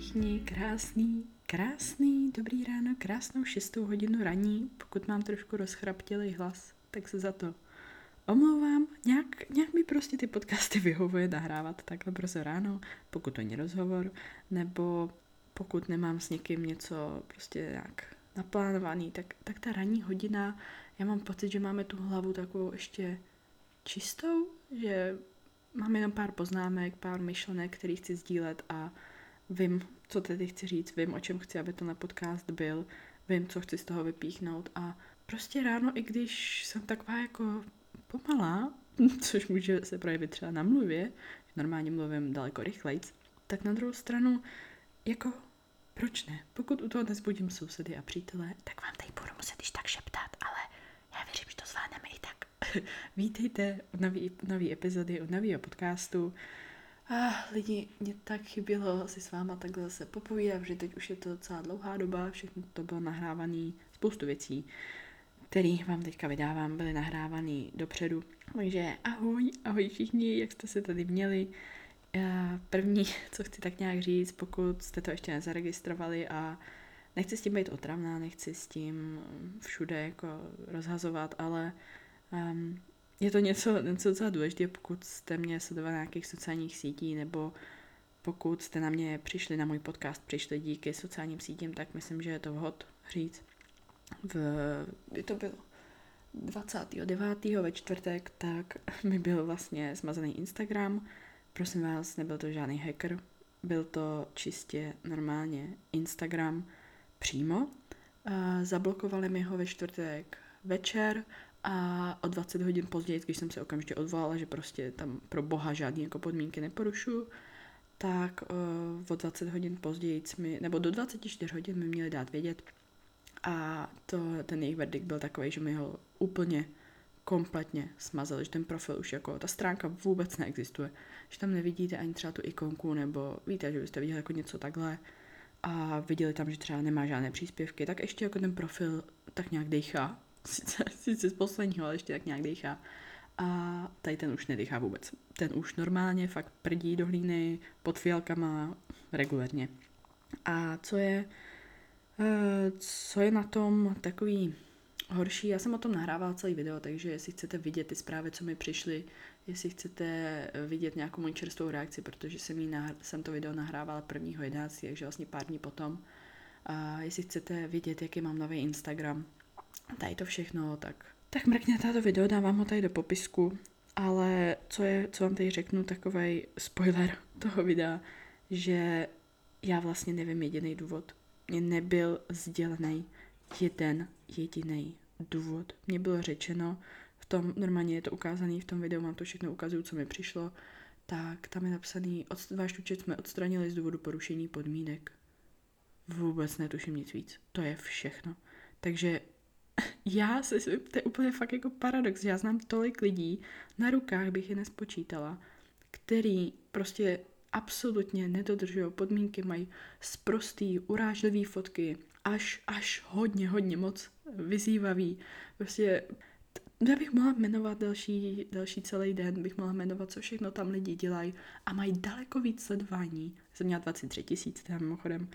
všichni, krásný, krásný, dobrý ráno, krásnou šestou hodinu raní, pokud mám trošku rozchraptělý hlas, tak se za to omlouvám. Nějak, nějak mi prostě ty podcasty vyhovuje nahrávat takhle brzo ráno, pokud to není rozhovor, nebo pokud nemám s někým něco prostě nějak naplánovaný, tak, tak ta ranní hodina, já mám pocit, že máme tu hlavu takovou ještě čistou, že mám jenom pár poznámek, pár myšlenek, které chci sdílet a vím, co tedy chci říct, vím, o čem chci, aby na podcast byl, vím, co chci z toho vypíchnout a prostě ráno, i když jsem taková jako pomalá, což může se projevit třeba na mluvě, normálně mluvím daleko rychleji, tak na druhou stranu, jako proč ne? Pokud u toho nezbudím sousedy a přítele, tak vám tady budu muset již tak šeptat, ale já věřím, že to zvládneme i tak. Vítejte u nový, nový epizody, u nového podcastu. Ah, lidi, mě tak chybělo si s váma takhle zase popovídat, že teď už je to docela dlouhá doba, všechno to bylo nahrávané, spoustu věcí, který vám teďka vydávám, byly nahrávané dopředu. Takže ahoj, ahoj všichni, jak jste se tady měli. První, co chci tak nějak říct, pokud jste to ještě nezaregistrovali a nechci s tím být otravná, nechci s tím všude jako rozhazovat, ale um, je to něco, něco docela důležité, pokud jste mě sledovali na nějakých sociálních sítí, nebo pokud jste na mě přišli, na můj podcast, přišli díky sociálním sítím, tak myslím, že je to vhod říct. V, kdy to bylo? 29. ve čtvrtek, tak mi byl vlastně smazaný Instagram. Prosím vás, nebyl to žádný hacker, byl to čistě normálně Instagram přímo. Zablokovali mi ho ve čtvrtek večer a o 20 hodin později, když jsem se okamžitě odvolala, že prostě tam pro boha žádný jako podmínky neporušuju, tak uh, o 20 hodin později mi, nebo do 24 hodin mi měli dát vědět. A to, ten jejich verdikt byl takový, že mi ho úplně kompletně smazali, že ten profil už jako, ta stránka vůbec neexistuje, že tam nevidíte ani třeba tu ikonku, nebo víte, že byste viděli jako něco takhle a viděli tam, že třeba nemá žádné příspěvky, tak ještě jako ten profil tak nějak dechá sice, sice z posledního, ale ještě tak nějak dýchá. A tady ten už nedýchá vůbec. Ten už normálně fakt prdí do hlíny pod fialkama regulérně. A co je, eh, co je na tom takový horší, já jsem o tom nahrávala celý video, takže jestli chcete vidět ty zprávy, co mi přišly, jestli chcete vidět nějakou moji čerstvou reakci, protože jsem, nahr- jsem to video nahrávala 1.11., takže vlastně pár dní potom. A jestli chcete vidět, jaký mám nový Instagram, tady to všechno, tak, tak mrkněte to video, dávám ho tady do popisku, ale co, je, co vám tady řeknu, takový spoiler toho videa, že já vlastně nevím jediný důvod. Mně nebyl sdělený jeden jediný důvod. Mně bylo řečeno, v tom, normálně je to ukázaný v tom videu, mám to všechno ukazuju, co mi přišlo, tak tam je napsaný, od, váš účet jsme odstranili z důvodu porušení podmínek. Vůbec netuším nic víc. To je všechno. Takže já se, to je úplně fakt jako paradox, já znám tolik lidí, na rukách bych je nespočítala, který prostě absolutně nedodržují podmínky, mají sprostý, urážlivý fotky, až, až hodně, hodně moc vyzývavý. Prostě já bych mohla jmenovat další, další celý den, bych mohla jmenovat, co všechno tam lidi dělají a mají daleko víc sledování. Jsem měla 23 tisíc, teda mimochodem.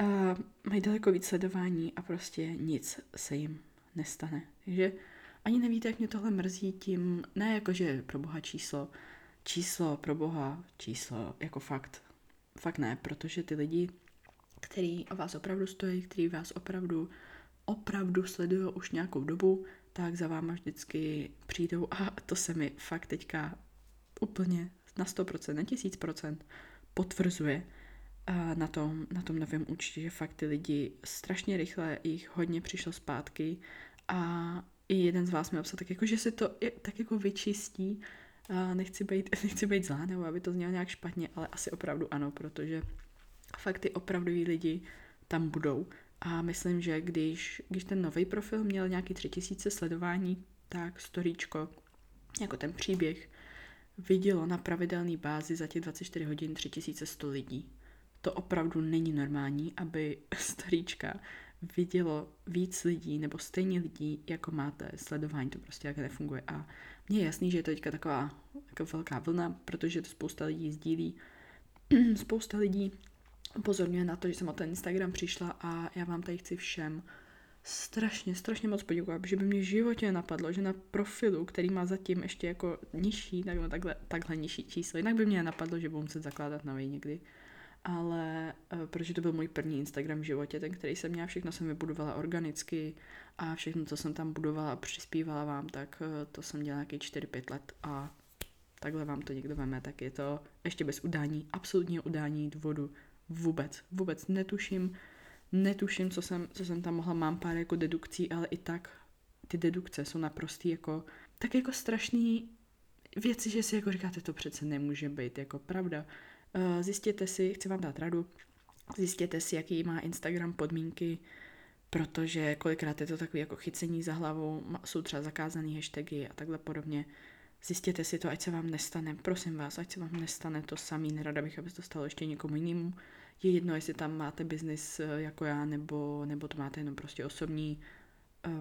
Uh, mají daleko víc sledování a prostě nic se jim nestane. Takže ani nevíte, jak mě tohle mrzí tím, ne jako, že pro boha číslo, číslo pro boha, číslo jako fakt, fakt ne, protože ty lidi, který o vás opravdu stojí, který vás opravdu, opravdu sledují už nějakou dobu, tak za váma vždycky přijdou a to se mi fakt teďka úplně na 100%, na 1000% potvrzuje na tom, na tom novém účtě, že fakt ty lidi strašně rychle jich hodně přišlo zpátky a i jeden z vás mi napsal tak jako, že se to tak jako vyčistí. A nechci být, nechci být zlá, nebo aby to znělo nějak špatně, ale asi opravdu ano, protože fakt ty opravdoví lidi tam budou. A myslím, že když, když ten nový profil měl nějaký tři tisíce sledování, tak storíčko, jako ten příběh, vidělo na pravidelné bázi za těch 24 hodin 3100 lidí. To opravdu není normální, aby storíčka vidělo víc lidí nebo stejně lidí, jako máte sledování, to prostě jak nefunguje. A mně je jasný, že je to teďka taková jako velká vlna, protože to spousta lidí sdílí, spousta lidí upozorňuje na to, že jsem o ten Instagram přišla a já vám tady chci všem strašně, strašně moc poděkovat, že by mě v životě napadlo, že na profilu, který má zatím ještě jako nižší, tak, takhle, takhle nižší číslo, jinak by mě napadlo, že budu muset zakládat nový někdy. Ale uh, protože to byl můj první Instagram v životě, ten, který jsem měla, všechno jsem vybudovala organicky a všechno, co jsem tam budovala a přispívala vám, tak uh, to jsem dělala nějaký 4-5 let a takhle vám to někdo veme, tak je to ještě bez udání, absolutního udání důvodu vůbec, vůbec netuším, netuším, co jsem, co jsem tam mohla, mám pár jako dedukcí, ale i tak ty dedukce jsou naprostý jako, tak jako strašný věci, že si jako říkáte, to přece nemůže být jako pravda. Uh, zjistěte si, chci vám dát radu, zjistěte si, jaký má Instagram podmínky, protože kolikrát je to takový jako chycení za hlavou, jsou třeba zakázané hashtagy a takhle podobně. Zjistěte si to, ať se vám nestane, prosím vás, ať se vám nestane to samý, nerada bych, aby se to stalo ještě někomu jinému. Je jedno, jestli tam máte biznis eh, jako já, nebo, nebo to máte jenom prostě osobní.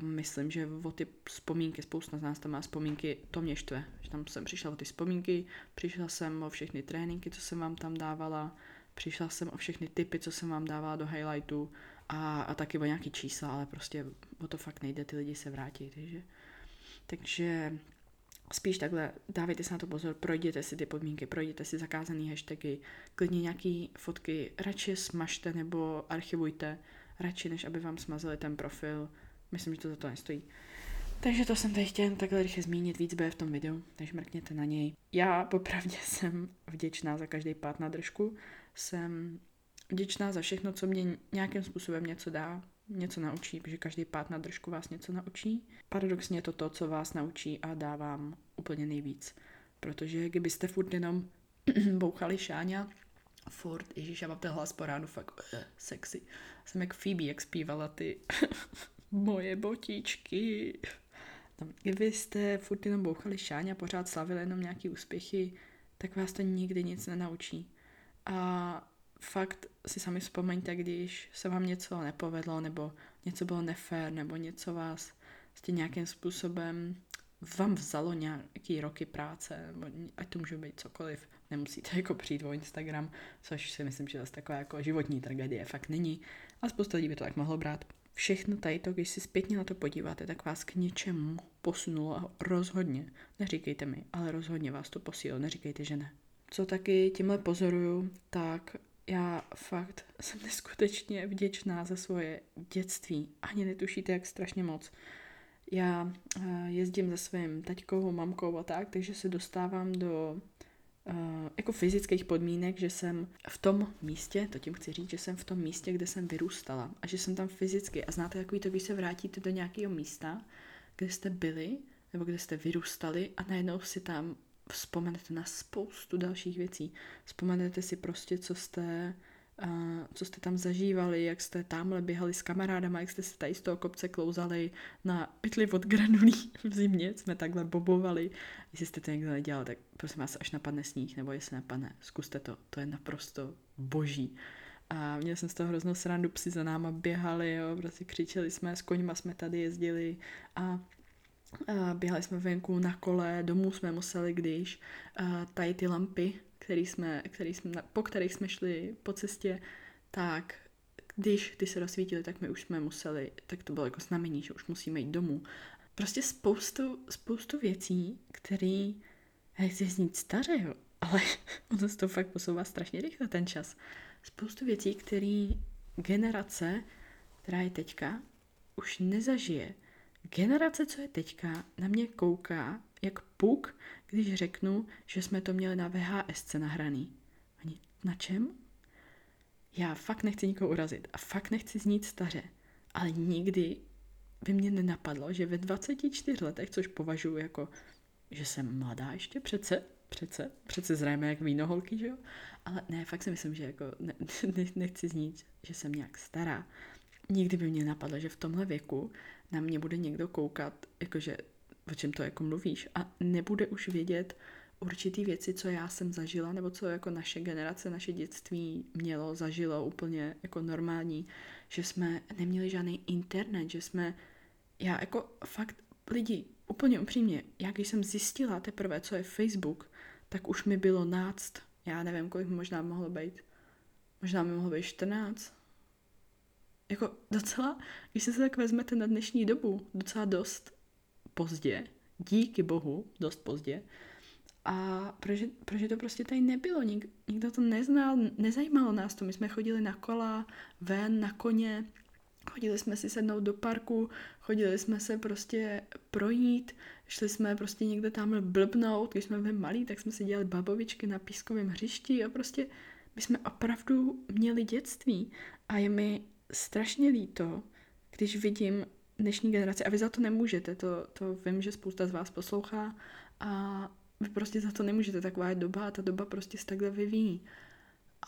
Myslím, že o ty vzpomínky, spousta z nás tam má vzpomínky, to mě štve, že tam jsem přišla o ty vzpomínky, přišla jsem o všechny tréninky, co jsem vám tam dávala, přišla jsem o všechny typy, co jsem vám dávala do highlightu a, a taky o nějaký čísla, ale prostě o to fakt nejde, ty lidi se vrátí, takže, takže spíš takhle dávejte si na to pozor, projděte si ty podmínky, projděte si zakázané hashtagy, klidně nějaký fotky radši smažte nebo archivujte, radši než aby vám smazali ten profil. Myslím, že to za to nestojí. Takže to jsem tady chtěla takhle rychle zmínit, víc bude v tom videu, takže mrkněte na něj. Já popravdě jsem vděčná za každý pát na držku, jsem vděčná za všechno, co mě nějakým způsobem něco dá, něco naučí, protože každý pád na držku vás něco naučí. Paradoxně je to to, co vás naučí a dá vám úplně nejvíc. Protože kdybyste furt jenom bouchali šáňa, furt, ježíš, já mám ten hlas po ránu fakt uh, sexy. Jsem jak Phoebe, jak zpívala ty moje botičky. Tam, kdybyste furt jenom bouchali šáňa a pořád slavili jenom nějaký úspěchy, tak vás to nikdy nic nenaučí. A fakt si sami vzpomeňte, když se vám něco nepovedlo, nebo něco bylo nefér, nebo něco vás prostě nějakým způsobem vám vzalo nějaký roky práce, nebo ať to může být cokoliv, nemusíte jako přijít o Instagram, což si myslím, že zase taková jako životní tragédie fakt není, a spousta lidí by to tak mohlo brát. Všechno tady to, když si zpětně na to podíváte, tak vás k něčemu posunulo a rozhodně, neříkejte mi, ale rozhodně vás to posílilo, neříkejte, že ne. Co taky tímhle pozoruju, tak já fakt jsem neskutečně vděčná za svoje dětství. Ani netušíte, jak strašně moc. Já eh, jezdím za svým taťkou, mamkou a tak, takže se dostávám do jako fyzických podmínek, že jsem v tom místě, to tím chci říct, že jsem v tom místě, kde jsem vyrůstala a že jsem tam fyzicky. A znáte takový to, když se vrátíte do nějakého místa, kde jste byli, nebo kde jste vyrůstali a najednou si tam vzpomenete na spoustu dalších věcí. Vzpomenete si prostě, co jste, co jste tam zažívali, jak jste tamhle běhali s kamarádama, jak jste se tady z toho kopce klouzali na pytli od granulí v zimě, jsme takhle bobovali. Jestli jste to někdo nedělal, tak prosím vás, až napadne sníh, nebo jestli napadne, zkuste to, to je naprosto boží. A měl jsem z toho hroznou srandu, psi za náma běhali, jo, prostě křičeli jsme, s koňma jsme tady jezdili a Běhali jsme venku na kole, domů jsme museli, když tady ty lampy, který jsme, který jsme, po kterých jsme šli po cestě, tak když ty se rozsvítily, tak my už jsme museli, tak to bylo jako znamení, že už musíme jít domů. Prostě spoustu, spoustu věcí, které, nechci znít staře, jo, ale ono se to fakt posouvá strašně rychle ten čas. Spoustu věcí, které generace, která je teďka, už nezažije Generace, co je teďka, na mě kouká jak puk, když řeknu, že jsme to měli na VHS nahraný. Ani na čem? Já fakt nechci nikoho urazit a fakt nechci znít staře, ale nikdy by mě nenapadlo, že ve 24 letech, což považuji jako, že jsem mladá ještě přece, přece, přece zrajme jak vínoholky, že jo? Ale ne, fakt si myslím, že jako ne, ne, nechci znít, že jsem nějak stará. Nikdy by mě napadlo, že v tomhle věku na mě bude někdo koukat, jakože o čem to jako mluvíš. A nebude už vědět určitý věci, co já jsem zažila, nebo co jako naše generace, naše dětství mělo, zažilo úplně jako normální, že jsme neměli žádný internet, že jsme, já jako fakt lidi, úplně upřímně, já když jsem zjistila teprve, co je Facebook, tak už mi bylo náct, já nevím, kolik možná mohlo být, možná mi mohlo být 14. Jako docela, když se tak vezmete na dnešní dobu, docela dost pozdě, díky bohu, dost pozdě. A protože, protože to prostě tady nebylo, Nik, nikdo to neznal, nezajímalo nás to. My jsme chodili na kola, ven, na koně, chodili jsme si sednout do parku, chodili jsme se prostě projít, šli jsme prostě někde tam blbnout, když jsme byli malí, tak jsme si dělali babovičky na pískovém hřišti a prostě my jsme opravdu měli dětství. A je mi strašně líto, když vidím dnešní generaci, a vy za to nemůžete, to, to vím, že spousta z vás poslouchá a vy prostě za to nemůžete, taková je doba a ta doba prostě se takhle vyvíjí.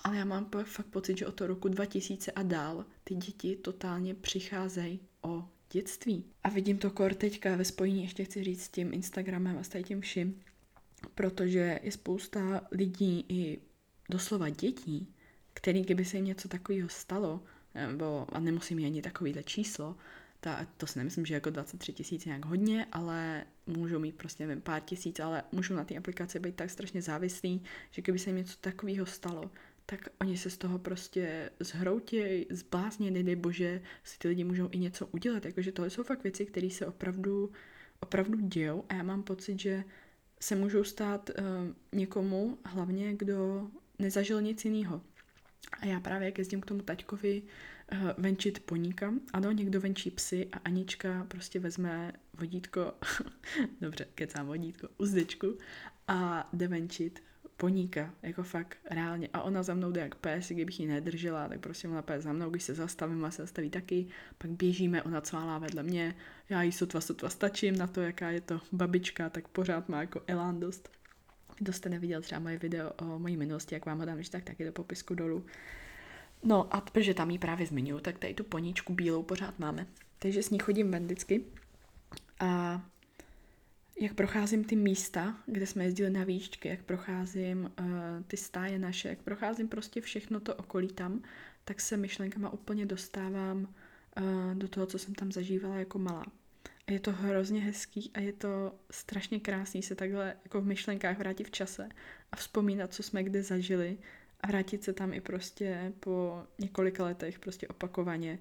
Ale já mám fakt pocit, že od toho roku 2000 a dál ty děti totálně přicházejí o dětství. A vidím to kor teďka ve spojení, ještě chci říct, s tím Instagramem a s tím vším, protože je spousta lidí i doslova dětí, který kdyby se jim něco takového stalo, nebo, a nemusím ani takovýhle číslo, ta, to si nemyslím, že jako 23 tisíc nějak hodně, ale můžou mít prostě nevím, pár tisíc, ale můžou na té aplikaci být tak strašně závislí, že kdyby se jim něco takového stalo, tak oni se z toho prostě zhroutějí, zblázně, nedej bože, si ty lidi můžou i něco udělat. Jakože tohle jsou fakt věci, které se opravdu, opravdu dějou a já mám pocit, že se můžou stát uh, někomu, hlavně kdo nezažil nic jiného. A já právě, jak jezdím k tomu taťkovi venčit poníka, ano, někdo venčí psy a Anička prostě vezme vodítko, dobře, kecám vodítko, uzdečku a jde venčit poníka, jako fakt reálně. A ona za mnou jde jak pes, kdybych ji nedržela, tak prostě ona pes za mnou, když se zastavím a se zastaví taky, pak běžíme, ona cválá vedle mě, já jí sotva sotva stačím na to, jaká je to babička, tak pořád má jako elán dost. Kdo jste neviděl třeba moje video o mojí minulosti, jak vám ho dám, když tak taky do popisku dolů. No a protože tam ji právě zmiňuji, tak tady tu poníčku bílou pořád máme. Takže s ní chodím ven vždycky. A jak procházím ty místa, kde jsme jezdili na výšky, jak procházím uh, ty stáje naše, jak procházím prostě všechno to okolí tam, tak se myšlenkama úplně dostávám uh, do toho, co jsem tam zažívala jako malá. A je to hrozně hezký a je to strašně krásný se takhle jako v myšlenkách vrátit v čase a vzpomínat, co jsme kde zažili a vrátit se tam i prostě po několika letech prostě opakovaně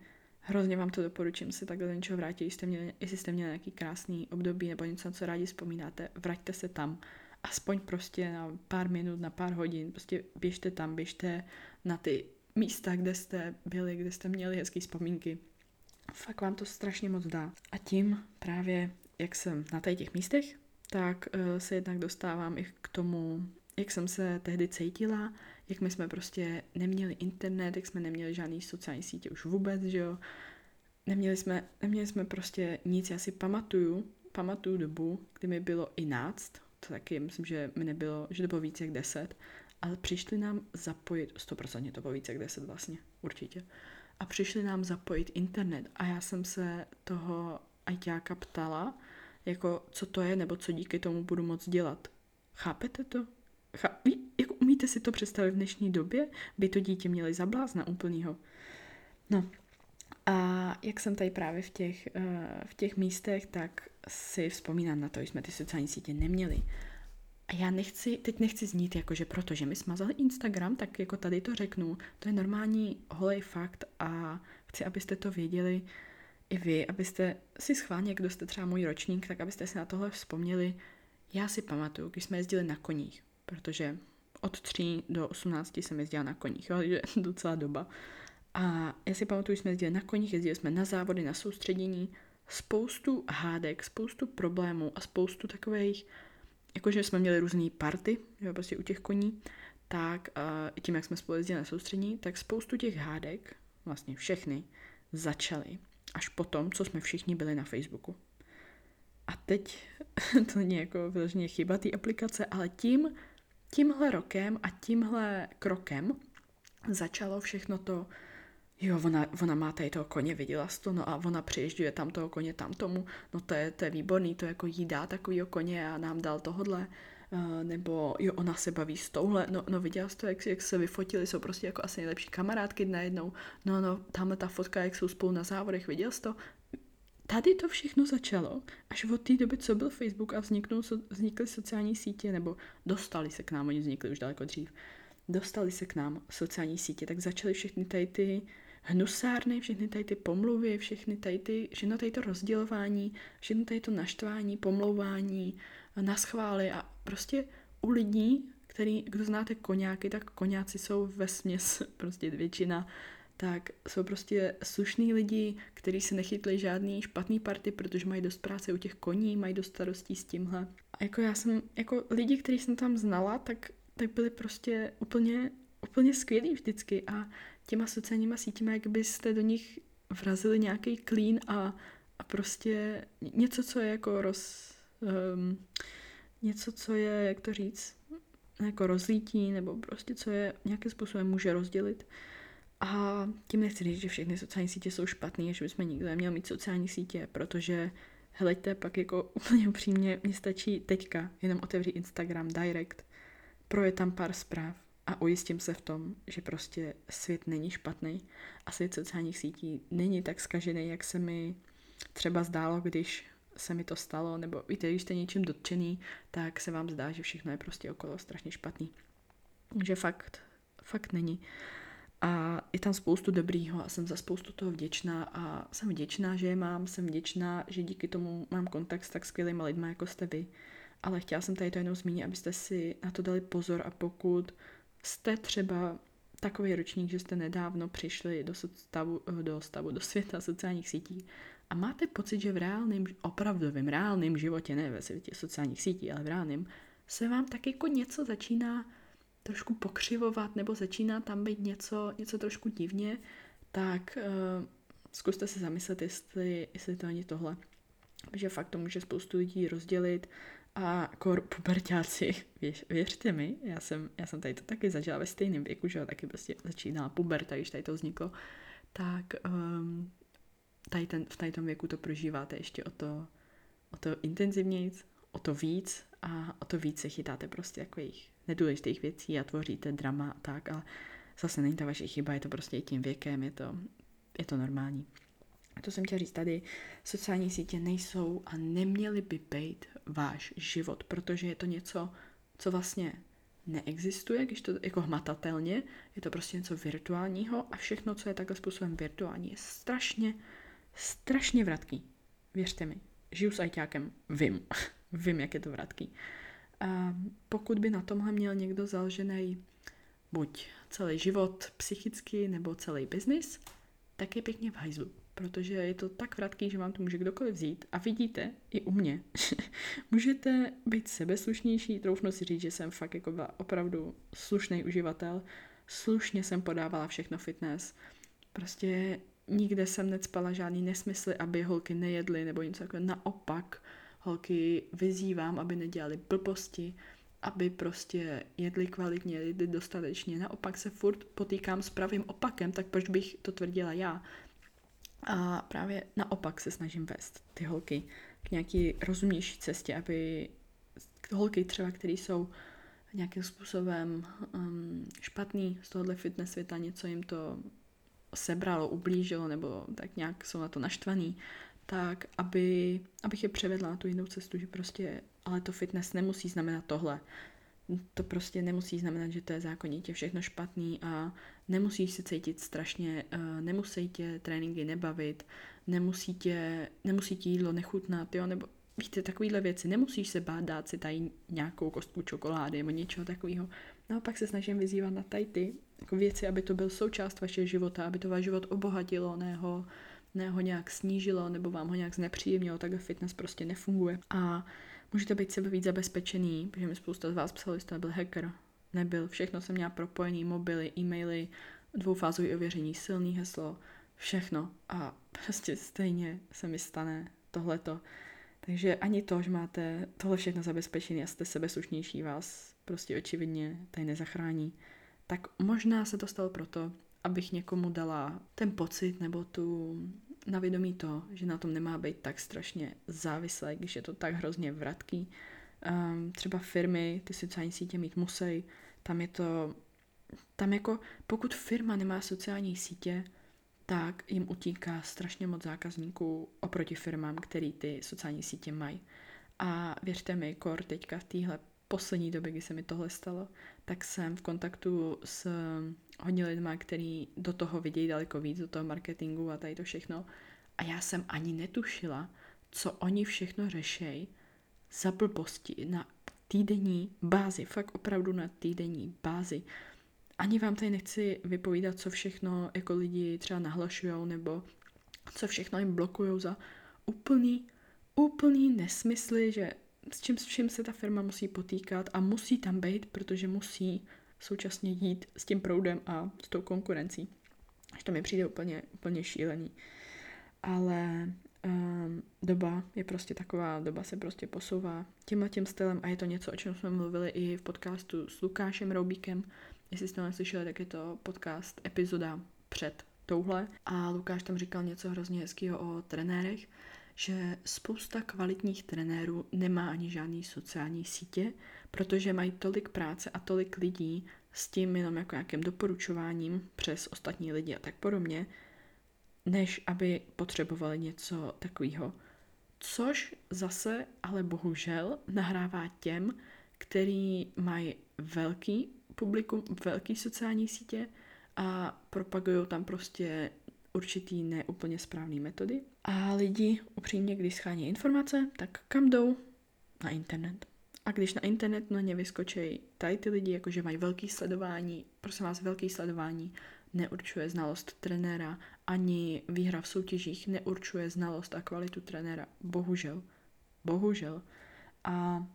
Hrozně vám to doporučím se takhle do něčeho vrátit, jestli jste měli, jestli jste měli nějaký krásný období nebo něco, co rádi vzpomínáte, vraťte se tam. Aspoň prostě na pár minut, na pár hodin, prostě běžte tam, běžte na ty místa, kde jste byli, kde jste měli hezké vzpomínky. Fakt vám to strašně moc dá. A tím právě, jak jsem na těch místech, tak uh, se jednak dostávám i k tomu, jak jsem se tehdy cítila, jak my jsme prostě neměli internet, jak jsme neměli žádný sociální sítě už vůbec, že jo. Neměli jsme, neměli jsme prostě nic, já si pamatuju, pamatuju dobu, kdy mi bylo i náct, to taky myslím, že mi nebylo, že to bylo více jak deset, ale přišli nám zapojit, 100% to bylo více jak deset vlastně, určitě, a přišli nám zapojit internet a já jsem se toho ajťáka ptala, jako co to je, nebo co díky tomu budu moc dělat. Chápete to? Chá, umíte si to představit v dnešní době? By to dítě měli zablázna úplnýho. No, a jak jsem tady právě v těch, uh, v těch místech, tak si vzpomínám na to, že jsme ty sociální sítě neměli. A já nechci, teď nechci znít jako, že protože my smazali Instagram, tak jako tady to řeknu, to je normální holej fakt a chci, abyste to věděli i vy, abyste si schválně, kdo jste třeba můj ročník, tak abyste si na tohle vzpomněli. Já si pamatuju, když jsme jezdili na koních, protože od 3 do 18 jsem jezdila na koních, jo, je docela doba. A já si pamatuju, že jsme jezdili na koních, jezdili jsme na závody, na soustředění, spoustu hádek, spoustu problémů a spoustu takových, jakože jsme měli různé party, jo, prostě u těch koní, tak uh, tím, jak jsme spolu jezdili na soustředění, tak spoustu těch hádek, vlastně všechny, začaly až potom, co jsme všichni byli na Facebooku. A teď to není jako vyloženě chyba té aplikace, ale tím, tímhle rokem a tímhle krokem začalo všechno to, jo, ona, ona má tady toho koně, viděla jsi to, no a ona přiježďuje tam toho koně, tam tomu, no to je, to je výborný, to jako jí dá takovýho koně a nám dal tohodle, uh, nebo jo, ona se baví s touhle, no, no viděla jsi to, jak, jak se vyfotili, jsou prostě jako asi nejlepší kamarádky najednou, no, no, tamhle ta fotka, jak jsou spolu na závodech, viděl jsi to, tady to všechno začalo až od té doby, co byl Facebook a vzniknul, vznikly sociální sítě, nebo dostali se k nám, oni vznikli už daleko dřív, dostali se k nám sociální sítě, tak začaly všechny tady ty hnusárny, všechny tady ty pomluvy, všechny tady ty, všechno tady to rozdělování, všechno tady to naštvání, pomlouvání, naschvály a prostě u lidí, který, kdo znáte koňáky, tak koňáci jsou ve směs prostě většina, tak jsou prostě slušní lidi, kteří se nechytli žádný špatný party, protože mají dost práce u těch koní, mají dost starostí s tímhle. A jako já jsem, jako lidi, který jsem tam znala, tak, tak byli prostě úplně, úplně skvělí vždycky a těma sociálníma sítěma, jak byste do nich vrazili nějaký klín a, a prostě něco, co je jako roz... Um, něco, co je, jak to říct, jako rozlítí, nebo prostě co je nějakým způsobem může rozdělit. A tím nechci říct, že všechny sociální sítě jsou špatné, že bychom nikdo neměl mít sociální sítě, protože hleďte, pak jako úplně upřímně, mně stačí teďka jenom otevřít Instagram direct, proje tam pár zpráv a ujistím se v tom, že prostě svět není špatný a svět sociálních sítí není tak skažený, jak se mi třeba zdálo, když se mi to stalo, nebo víte, když jste něčím dotčený, tak se vám zdá, že všechno je prostě okolo strašně špatný. Takže fakt, fakt není. A je tam spoustu dobrýho a jsem za spoustu toho vděčná a jsem vděčná, že je mám, jsem vděčná, že díky tomu mám kontakt s tak skvělými lidmi, jako jste vy. Ale chtěla jsem tady to jenom zmínit, abyste si na to dali pozor a pokud jste třeba takový ročník, že jste nedávno přišli do stavu, do stavu, do světa sociálních sítí a máte pocit, že v reálném, opravdovém, reálném životě, ne ve světě sociálních sítí, ale v reálném, se vám tak jako něco začíná trošku pokřivovat nebo začíná tam být něco, něco trošku divně, tak uh, zkuste se zamyslet, jestli, jestli to není tohle. Že fakt to může spoustu lidí rozdělit a kor pubertáci, věř, věřte mi, já jsem, já jsem tady to taky zažila ve stejném věku, že jo, taky prostě začínala puberta, když tady to vzniklo, tak um, tady, ten, v tady tom věku to prožíváte ještě o to, o to intenzivněji, o to víc a o to víc se chytáte prostě takových nedůležitých věcí a tvoříte drama a tak, ale zase není to vaše chyba, je to prostě i tím věkem, je to, je to normální. A to jsem chtěla říct tady, sociální sítě nejsou a neměly by být váš život, protože je to něco, co vlastně neexistuje, když to jako hmatatelně, je to prostě něco virtuálního a všechno, co je takhle způsobem virtuální, je strašně, strašně vratký. Věřte mi, žiju s ajťákem, vím, vím, jak je to vratký. A pokud by na tomhle měl někdo založený buď celý život psychicky nebo celý biznis, tak je pěkně v hajzlu, protože je to tak vratký, že vám to může kdokoliv vzít. A vidíte i u mě. Můžete být sebeslušnější, troufnu si říct, že jsem fakt jako byla opravdu slušný uživatel, slušně jsem podávala všechno fitness, prostě nikde jsem necpala žádný nesmysly, aby holky nejedly nebo něco jako naopak, holky vyzývám, aby nedělali blbosti, aby prostě jedli kvalitně, jedli dostatečně. Naopak se furt potýkám s pravým opakem, tak proč bych to tvrdila já? A právě naopak se snažím vést ty holky k nějaký rozumnější cestě, aby holky třeba, které jsou nějakým způsobem um, špatný z tohohle fitness světa, něco jim to sebralo, ublížilo, nebo tak nějak jsou na to naštvaný, tak aby, abych je převedla na tu jinou cestu, že prostě, ale to fitness nemusí znamenat tohle. To prostě nemusí znamenat, že to je zákonitě všechno špatný a nemusíš se cítit strašně, uh, nemusí tě tréninky nebavit, nemusí tě, nemusí ti jídlo nechutnat, jo, nebo víte, takovýhle věci. Nemusíš se bát dát si tady nějakou kostku čokolády nebo něčeho takového. Naopak se snažím vyzývat na tady ty jako věci, aby to byl součást vašeho života, aby to váš život obohatilo, ne ne ho nějak snížilo nebo vám ho nějak znepříjemnilo, tak fitness prostě nefunguje. A můžete být sebe víc zabezpečený, protože mi spousta z vás psalo, že byl hacker. Nebyl, všechno jsem měla propojený, mobily, e-maily, dvoufázový ověření, silný heslo, všechno. A prostě stejně se mi stane tohleto. Takže ani to, že máte tohle všechno zabezpečené a jste sebeslušnější, vás prostě očividně tady nezachrání. Tak možná se to stalo proto, abych někomu dala ten pocit nebo tu na vědomí to, že na tom nemá být tak strašně závislé, když je to tak hrozně vratký. Um, třeba firmy ty sociální sítě mít musí, tam je to, tam jako pokud firma nemá sociální sítě, tak jim utíká strašně moc zákazníků oproti firmám, který ty sociální sítě mají. A věřte mi, kor teďka v téhle poslední době, kdy se mi tohle stalo, tak jsem v kontaktu s hodně lidma, který do toho vidějí daleko víc, do toho marketingu a tady to všechno. A já jsem ani netušila, co oni všechno řešejí za blbosti na týdenní bázi, fakt opravdu na týdenní bázi. Ani vám tady nechci vypovídat, co všechno jako lidi třeba nahlašujou, nebo co všechno jim blokují za úplný, úplný nesmysly, že s čím, s se ta firma musí potýkat a musí tam být, protože musí současně jít s tím proudem a s tou konkurencí. Až to mi přijde úplně, úplně šílený. Ale um, doba je prostě taková, doba se prostě posouvá tímhle tím stylem a je to něco, o čem jsme mluvili i v podcastu s Lukášem Roubíkem. Jestli jste to neslyšeli, tak je to podcast epizoda před touhle. A Lukáš tam říkal něco hrozně hezkého o trenérech, že spousta kvalitních trenérů nemá ani žádný sociální sítě, protože mají tolik práce a tolik lidí s tím jenom jako nějakým doporučováním přes ostatní lidi a tak podobně, než aby potřebovali něco takového. Což zase, ale bohužel, nahrává těm, který mají velký publikum, velký sociální sítě a propagují tam prostě určitý neúplně správné metody. A lidi upřímně, když schání informace, tak kam jdou? Na internet. A když na internet na ně vyskočí tady ty lidi, jakože mají velký sledování, prosím vás, velký sledování neurčuje znalost trenéra, ani výhra v soutěžích neurčuje znalost a kvalitu trenéra. Bohužel. Bohužel. A, a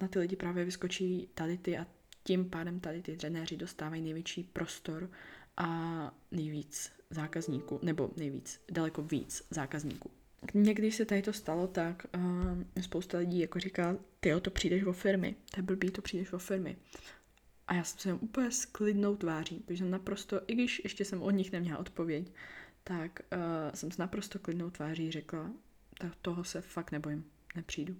na ty lidi právě vyskočí tady ty a tím pádem tady ty trenéři dostávají největší prostor a nejvíc zákazníků, nebo nejvíc, daleko víc zákazníků. Někdy se tady to stalo, tak uh, spousta lidí jako říká, ty to přijdeš o firmy, to je blbý, to přijdeš o firmy. A já jsem se úplně s klidnou tváří, protože naprosto, i když ještě jsem od nich neměla odpověď, tak uh, jsem s naprosto klidnou tváří řekla, tak toho se fakt nebojím, nepřijdu.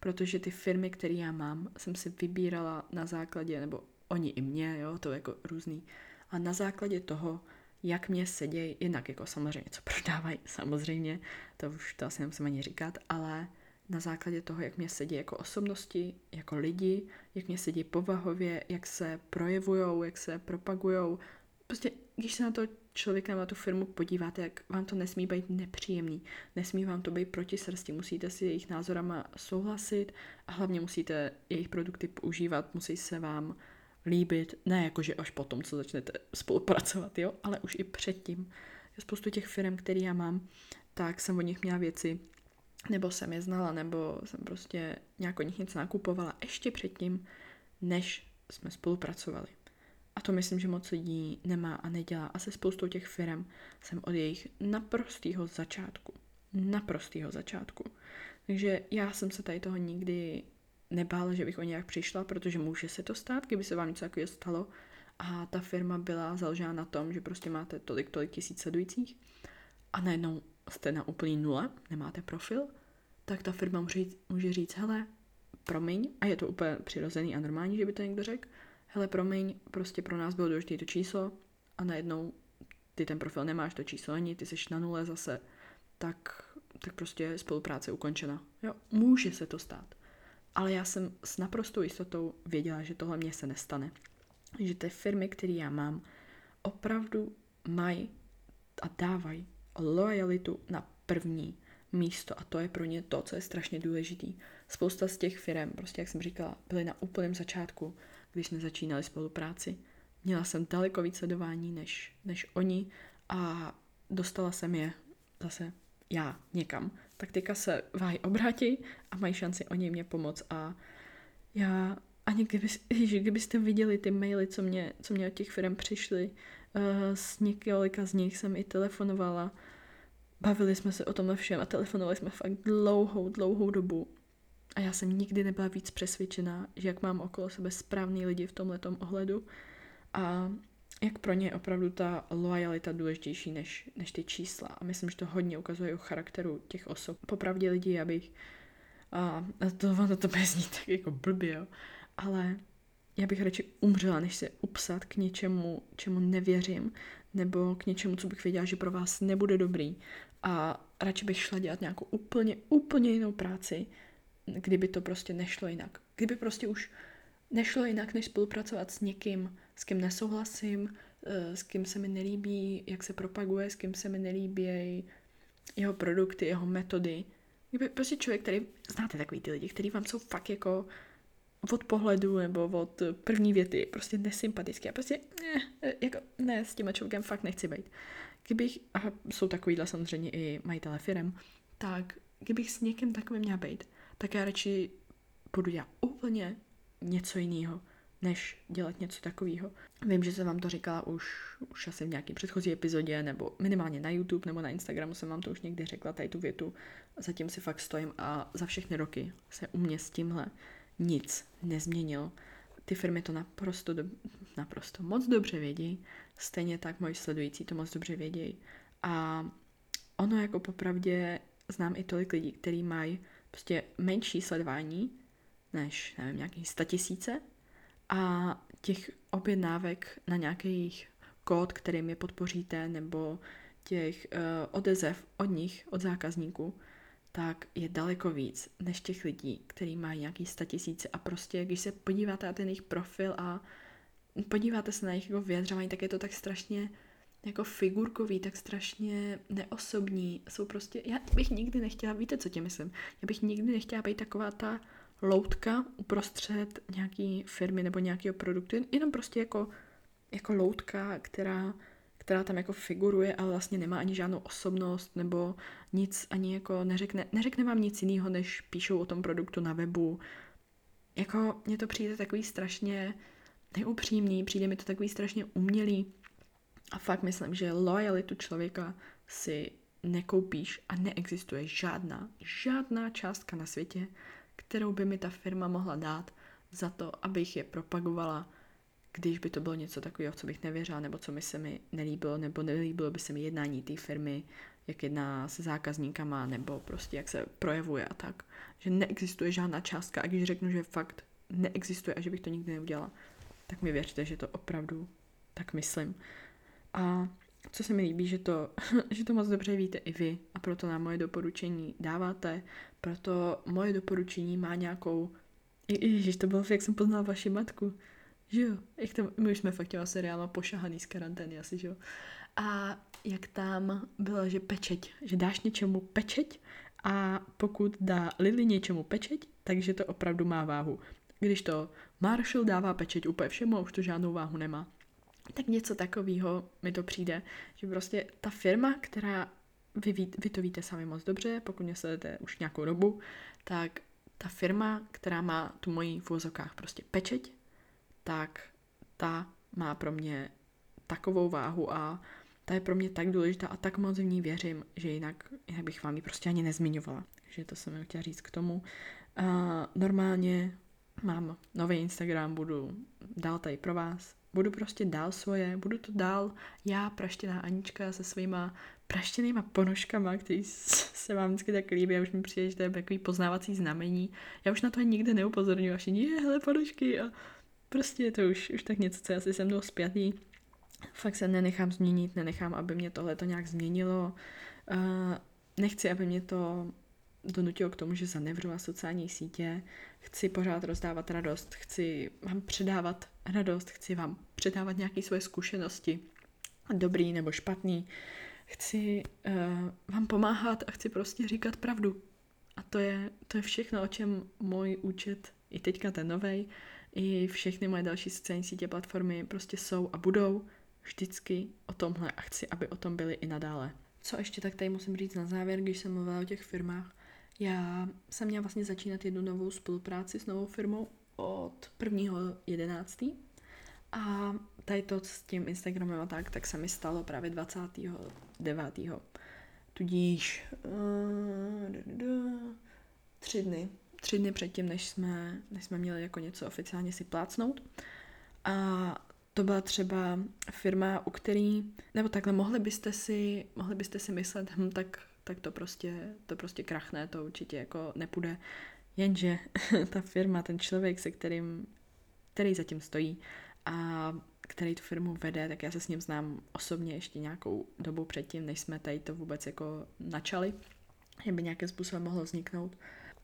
Protože ty firmy, které já mám, jsem si vybírala na základě, nebo oni i mě, jo, to je jako různý, a na základě toho, jak mě sedějí, jinak jako samozřejmě, co prodávají, samozřejmě, to už to asi nemusím ani říkat, ale na základě toho, jak mě sedí jako osobnosti, jako lidi, jak mě sedí povahově, jak se projevujou, jak se propagujou. Prostě, když se na to člověka, na tu firmu podíváte, jak vám to nesmí být nepříjemný, nesmí vám to být proti srsti, musíte si jejich názorama souhlasit a hlavně musíte jejich produkty používat, musí se vám líbit, ne jakože až potom, co začnete spolupracovat, jo, ale už i předtím. Spoustu těch firm, které já mám, tak jsem od nich měla věci, nebo jsem je znala, nebo jsem prostě nějak od nich něco nakupovala ještě předtím, než jsme spolupracovali. A to myslím, že moc lidí nemá a nedělá. A se spoustou těch firm jsem od jejich naprostého začátku. Naprostého začátku. Takže já jsem se tady toho nikdy nebál, že bych o nějak přišla, protože může se to stát, kdyby se vám něco takového stalo. A ta firma byla založena na tom, že prostě máte tolik, tolik tisíc sledujících a najednou jste na úplný nule, nemáte profil, tak ta firma může, může říct, hele, promiň, a je to úplně přirozený a normální, že by to někdo řekl, hele, promiň, prostě pro nás bylo důležité to číslo a najednou ty ten profil nemáš, to číslo ani, ty jsi na nule zase, tak, tak prostě spolupráce ukončena. Jo, může se to stát. Ale já jsem s naprostou jistotou věděla, že tohle mě se nestane. Že ty firmy, které já mám, opravdu mají a dávají lojalitu na první místo a to je pro ně to, co je strašně důležitý. Spousta z těch firm, prostě jak jsem říkala, byly na úplném začátku, když jsme začínali spolupráci. Měla jsem daleko víc sledování než, než oni a dostala jsem je zase já někam, tak teďka se váj obrátí a mají šanci o něj mě pomoct a já ani kdyby, kdybyste viděli ty maily, co mě, co mě od těch firm přišly, uh, s několika z nich jsem i telefonovala, bavili jsme se o tomhle všem a telefonovali jsme fakt dlouhou, dlouhou dobu. A já jsem nikdy nebyla víc přesvědčená, že jak mám okolo sebe správný lidi v tomhle ohledu a jak pro ně je opravdu ta lojalita důležitější než, než ty čísla. A myslím, že to hodně ukazuje o charakteru těch osob. Popravdě lidí, abych... A to, to, to bude znít tak jako blbě, jo. Ale já bych radši umřela, než se upsat k něčemu, čemu nevěřím, nebo k něčemu, co bych věděla, že pro vás nebude dobrý. A radši bych šla dělat nějakou úplně, úplně jinou práci, kdyby to prostě nešlo jinak. Kdyby prostě už nešlo jinak, než spolupracovat s někým, s kým nesouhlasím, eh, s kým se mi nelíbí, jak se propaguje, s kým se mi nelíbí jeho produkty, jeho metody. Prostě člověk, který, znáte takový ty lidi, kteří vám jsou fakt jako od pohledu nebo od první věty prostě nesympatický a prostě ne, jako ne, s tím člověkem fakt nechci být. Kdybych, a jsou takovýhle samozřejmě i majitele firm, tak kdybych s někým takovým měla být, tak já radši budu dělat úplně něco jiného, než dělat něco takového. Vím, že jsem vám to říkala už, už asi v nějaké předchozí epizodě, nebo minimálně na YouTube nebo na Instagramu jsem vám to už někdy řekla, tady tu větu. Zatím si fakt stojím a za všechny roky se u mě s tímhle nic nezměnilo. Ty firmy to naprosto, do, naprosto moc dobře vědí, stejně tak moji sledující to moc dobře vědí. A ono jako popravdě znám i tolik lidí, kteří mají prostě menší sledování než, nevím, nějaký tisíce a těch objednávek na nějakých kód, kterým je podpoříte, nebo těch uh, odezev od nich, od zákazníků, tak je daleko víc než těch lidí, kteří mají nějaký tisíce a prostě, když se podíváte na ten jejich profil a podíváte se na jejich jako vyjadřování, tak je to tak strašně jako figurkový, tak strašně neosobní. Jsou prostě, já bych nikdy nechtěla, víte, co tě myslím? Já bych nikdy nechtěla být taková ta loutka uprostřed nějaký firmy nebo nějakého produktu, jenom prostě jako, jako loutka, která, která tam jako figuruje, ale vlastně nemá ani žádnou osobnost nebo nic ani jako neřekne, neřekne vám nic jiného, než píšou o tom produktu na webu. Jako mně to přijde takový strašně neupřímný, přijde mi to takový strašně umělý a fakt myslím, že lojalitu člověka si nekoupíš a neexistuje žádná, žádná částka na světě, kterou by mi ta firma mohla dát za to, abych je propagovala, když by to bylo něco takového, co bych nevěřila, nebo co mi se mi nelíbilo, nebo nelíbilo by se mi jednání té firmy, jak jedná se zákazníkama, nebo prostě jak se projevuje a tak. Že neexistuje žádná částka a když řeknu, že fakt neexistuje a že bych to nikdy neudělala, tak mi věřte, že to opravdu tak myslím. A co se mi líbí, že to, že to moc dobře víte i vy a proto nám moje doporučení dáváte, proto moje doporučení má nějakou, ježiš, to bylo, jak jsem poznal vaši matku, že jo, jak tam, my už jsme fakt těma seriálma pošahaný z karantény asi, že jo. A jak tam bylo, že pečeť, že dáš něčemu pečeť a pokud dá Lily něčemu pečeť, takže to opravdu má váhu. Když to Marshall dává pečeť úplně všemu a už to žádnou váhu nemá tak něco takového mi to přijde, že prostě ta firma, která vy, ví, vy to víte sami moc dobře, pokud mě sledujete už nějakou dobu, tak ta firma, která má tu moji v úvozovkách prostě pečeť, tak ta má pro mě takovou váhu a ta je pro mě tak důležitá a tak moc v ní věřím, že jinak, jinak bych vám ji prostě ani nezmiňovala. Takže to jsem chtěla říct k tomu. Uh, normálně mám nový Instagram, budu dál tady pro vás budu prostě dál svoje, budu to dál já, praštěná Anička se svýma praštěnýma ponožkama, který se vám vždycky tak líbí a už mi přijde, že to je takový poznávací znamení. Já už na to nikde neupozorňuji, až je, hele, ponožky a prostě je to už, už tak něco, co asi se mnou zpětý. Fakt se nenechám změnit, nenechám, aby mě tohle to nějak změnilo. Uh, nechci, aby mě to donutilo k tomu, že zanevřu sociální sítě, chci pořád rozdávat radost, chci vám předávat radost, chci vám předávat nějaké svoje zkušenosti, dobrý nebo špatný, chci uh, vám pomáhat a chci prostě říkat pravdu. A to je, to je všechno, o čem můj účet, i teďka ten novej, i všechny moje další sociální sítě, platformy prostě jsou a budou vždycky o tomhle a chci, aby o tom byly i nadále. Co ještě tak tady musím říct na závěr, když jsem mluvila o těch firmách, já jsem měla vlastně začínat jednu novou spolupráci s novou firmou od 1.11. A tady to s tím Instagramem a tak, tak se mi stalo právě 29. Tudíž uh, tři dny. Tři dny předtím, než jsme, než jsme měli jako něco oficiálně si plácnout. A to byla třeba firma, u který, nebo takhle, mohli byste si, mohli byste si myslet, hm, tak tak to prostě, to prostě krachne, to určitě jako nepůjde. Jenže ta firma, ten člověk, se kterým, který zatím stojí a který tu firmu vede, tak já se s ním znám osobně ještě nějakou dobu předtím, než jsme tady to vůbec jako načali, že by nějakým způsobem mohlo vzniknout.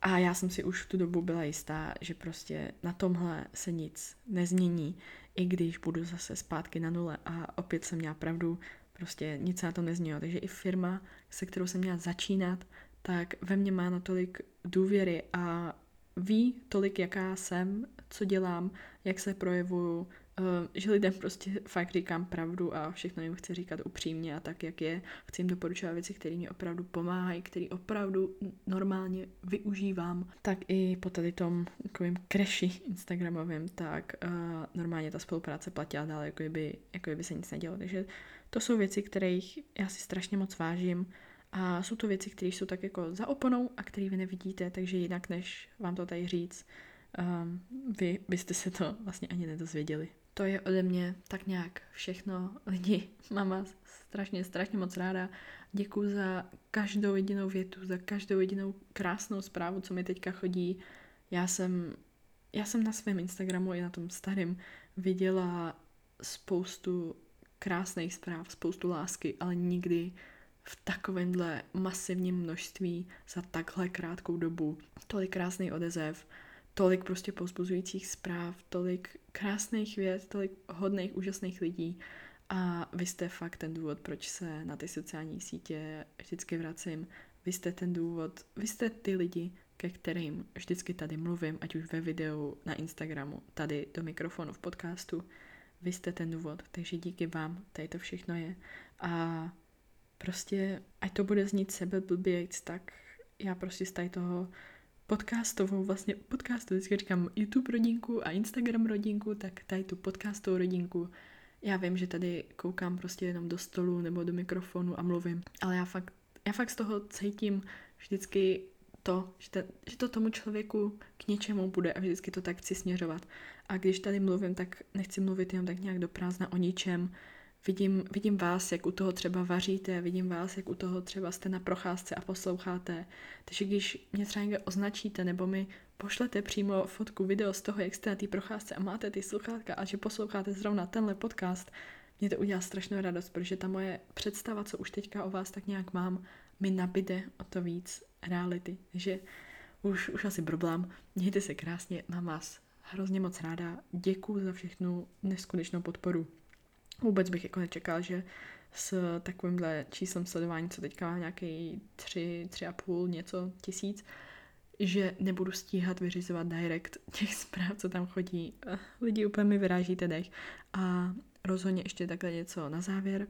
A já jsem si už v tu dobu byla jistá, že prostě na tomhle se nic nezmění, i když budu zase zpátky na nule a opět jsem měla pravdu, prostě nic na to nezměnilo. Takže i firma, se kterou jsem měla začínat, tak ve mně má natolik důvěry a ví tolik, jaká jsem, co dělám, jak se projevuju, Uh, že lidem prostě fakt říkám pravdu a všechno jim chci říkat upřímně a tak, jak je. Chci jim doporučovat věci, které mi opravdu pomáhají, které opravdu normálně využívám. Tak i po tady tom takovým kreši Instagramovým, tak uh, normálně ta spolupráce platila dál, jako by, jako by se nic nedělo. Takže to jsou věci, kterých já si strašně moc vážím a jsou to věci, které jsou tak jako za oponou a které vy nevidíte, takže jinak než vám to tady říct, um, vy byste se to vlastně ani nedozvěděli. To je ode mě tak nějak všechno. Lidi, mama strašně, strašně moc ráda. Děkuji za každou jedinou větu, za každou jedinou krásnou zprávu, co mi teďka chodí. Já jsem, já jsem na svém Instagramu i na tom starém viděla spoustu krásných zpráv, spoustu lásky, ale nikdy v takovémhle masivním množství za takhle krátkou dobu. Tolik krásný odezev, tolik prostě pozbuzujících zpráv, tolik krásných věc, tolik hodných, úžasných lidí a vy jste fakt ten důvod, proč se na ty sociální sítě vždycky vracím. Vy jste ten důvod, vy jste ty lidi, ke kterým vždycky tady mluvím, ať už ve videu, na Instagramu, tady do mikrofonu v podcastu. Vy jste ten důvod, takže díky vám tady to všechno je. A prostě, ať to bude znít sebe blbějc, tak já prostě z tady toho podcastovou, vlastně podcastu, vždycky říkám YouTube rodinku a Instagram rodinku, tak tady tu podcastovou rodinku. Já vím, že tady koukám prostě jenom do stolu nebo do mikrofonu a mluvím, ale já fakt, já fakt z toho cítím vždycky to, že, te, že to tomu člověku k něčemu bude a vždycky to tak chci směřovat. A když tady mluvím, tak nechci mluvit jenom tak nějak do prázdna o ničem, Vidím, vidím vás, jak u toho třeba vaříte, vidím vás, jak u toho třeba jste na procházce a posloucháte. Takže když mě třeba někde označíte nebo mi pošlete přímo fotku, video z toho, jak jste na té procházce a máte ty sluchátka a že posloucháte zrovna tenhle podcast, mě to udělá strašnou radost, protože ta moje představa, co už teďka o vás tak nějak mám, mi nabide o to víc reality. Takže už, už asi problém. Mějte se krásně, mám vás hrozně moc ráda. Děkuji za všechnu neskutečnou podporu. Vůbec bych jako nečekal, že s takovýmhle číslem sledování, co teďka má nějaký tři, tři a půl, něco tisíc, že nebudu stíhat vyřizovat direct těch zpráv, co tam chodí. Lidi úplně mi vyrážíte dech. A rozhodně ještě takhle něco na závěr.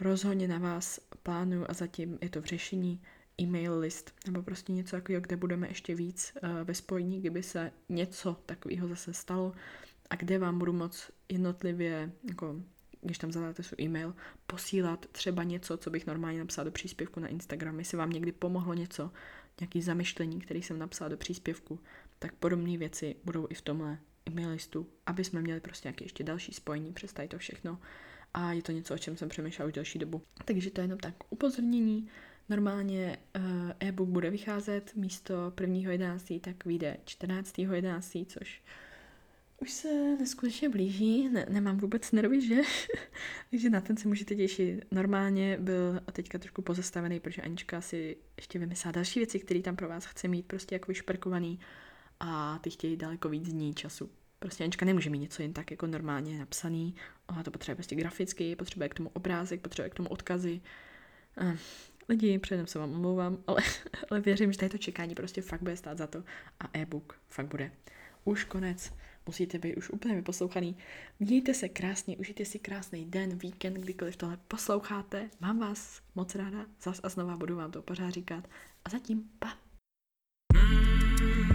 Rozhodně na vás plánuju a zatím je to v řešení e-mail list, nebo prostě něco takového, kde budeme ještě víc uh, ve spojení, kdyby se něco takového zase stalo a kde vám budu moc jednotlivě jako když tam zadáte svůj e-mail, posílat třeba něco, co bych normálně napsala do příspěvku na Instagram. Jestli vám někdy pomohlo něco, nějaký zamyšlení, který jsem napsala do příspěvku, tak podobné věci budou i v tomhle e-mail listu, aby jsme měli prostě nějaké ještě další spojení přes tady to všechno. A je to něco, o čem jsem přemýšlela už delší dobu. Takže to je jenom tak upozornění. Normálně uh, e-book bude vycházet místo 1.11. tak vyjde 14.11., což už se neskutečně blíží, ne, nemám vůbec nervy, že? Takže na ten se můžete těšit. Normálně byl a teďka trošku pozastavený, protože Anička si ještě vymyslela další věci, které tam pro vás chce mít prostě jako vyšperkovaný a ty chtějí daleko víc dní času. Prostě Anička nemůže mít něco jen tak jako normálně napsaný, ona to potřebuje prostě graficky, potřebuje k tomu obrázek, potřebuje k tomu odkazy. Lidi, předem se vám omlouvám, ale, ale věřím, že tady to čekání prostě fakt bude stát za to a e-book fakt bude. Už konec musíte být už úplně vyposlouchaný. Mějte se krásně, užijte si krásný den, víkend, kdykoliv tohle posloucháte. Mám vás moc ráda, zas a znova budu vám to pořád říkat. A zatím pa! Mm-hmm.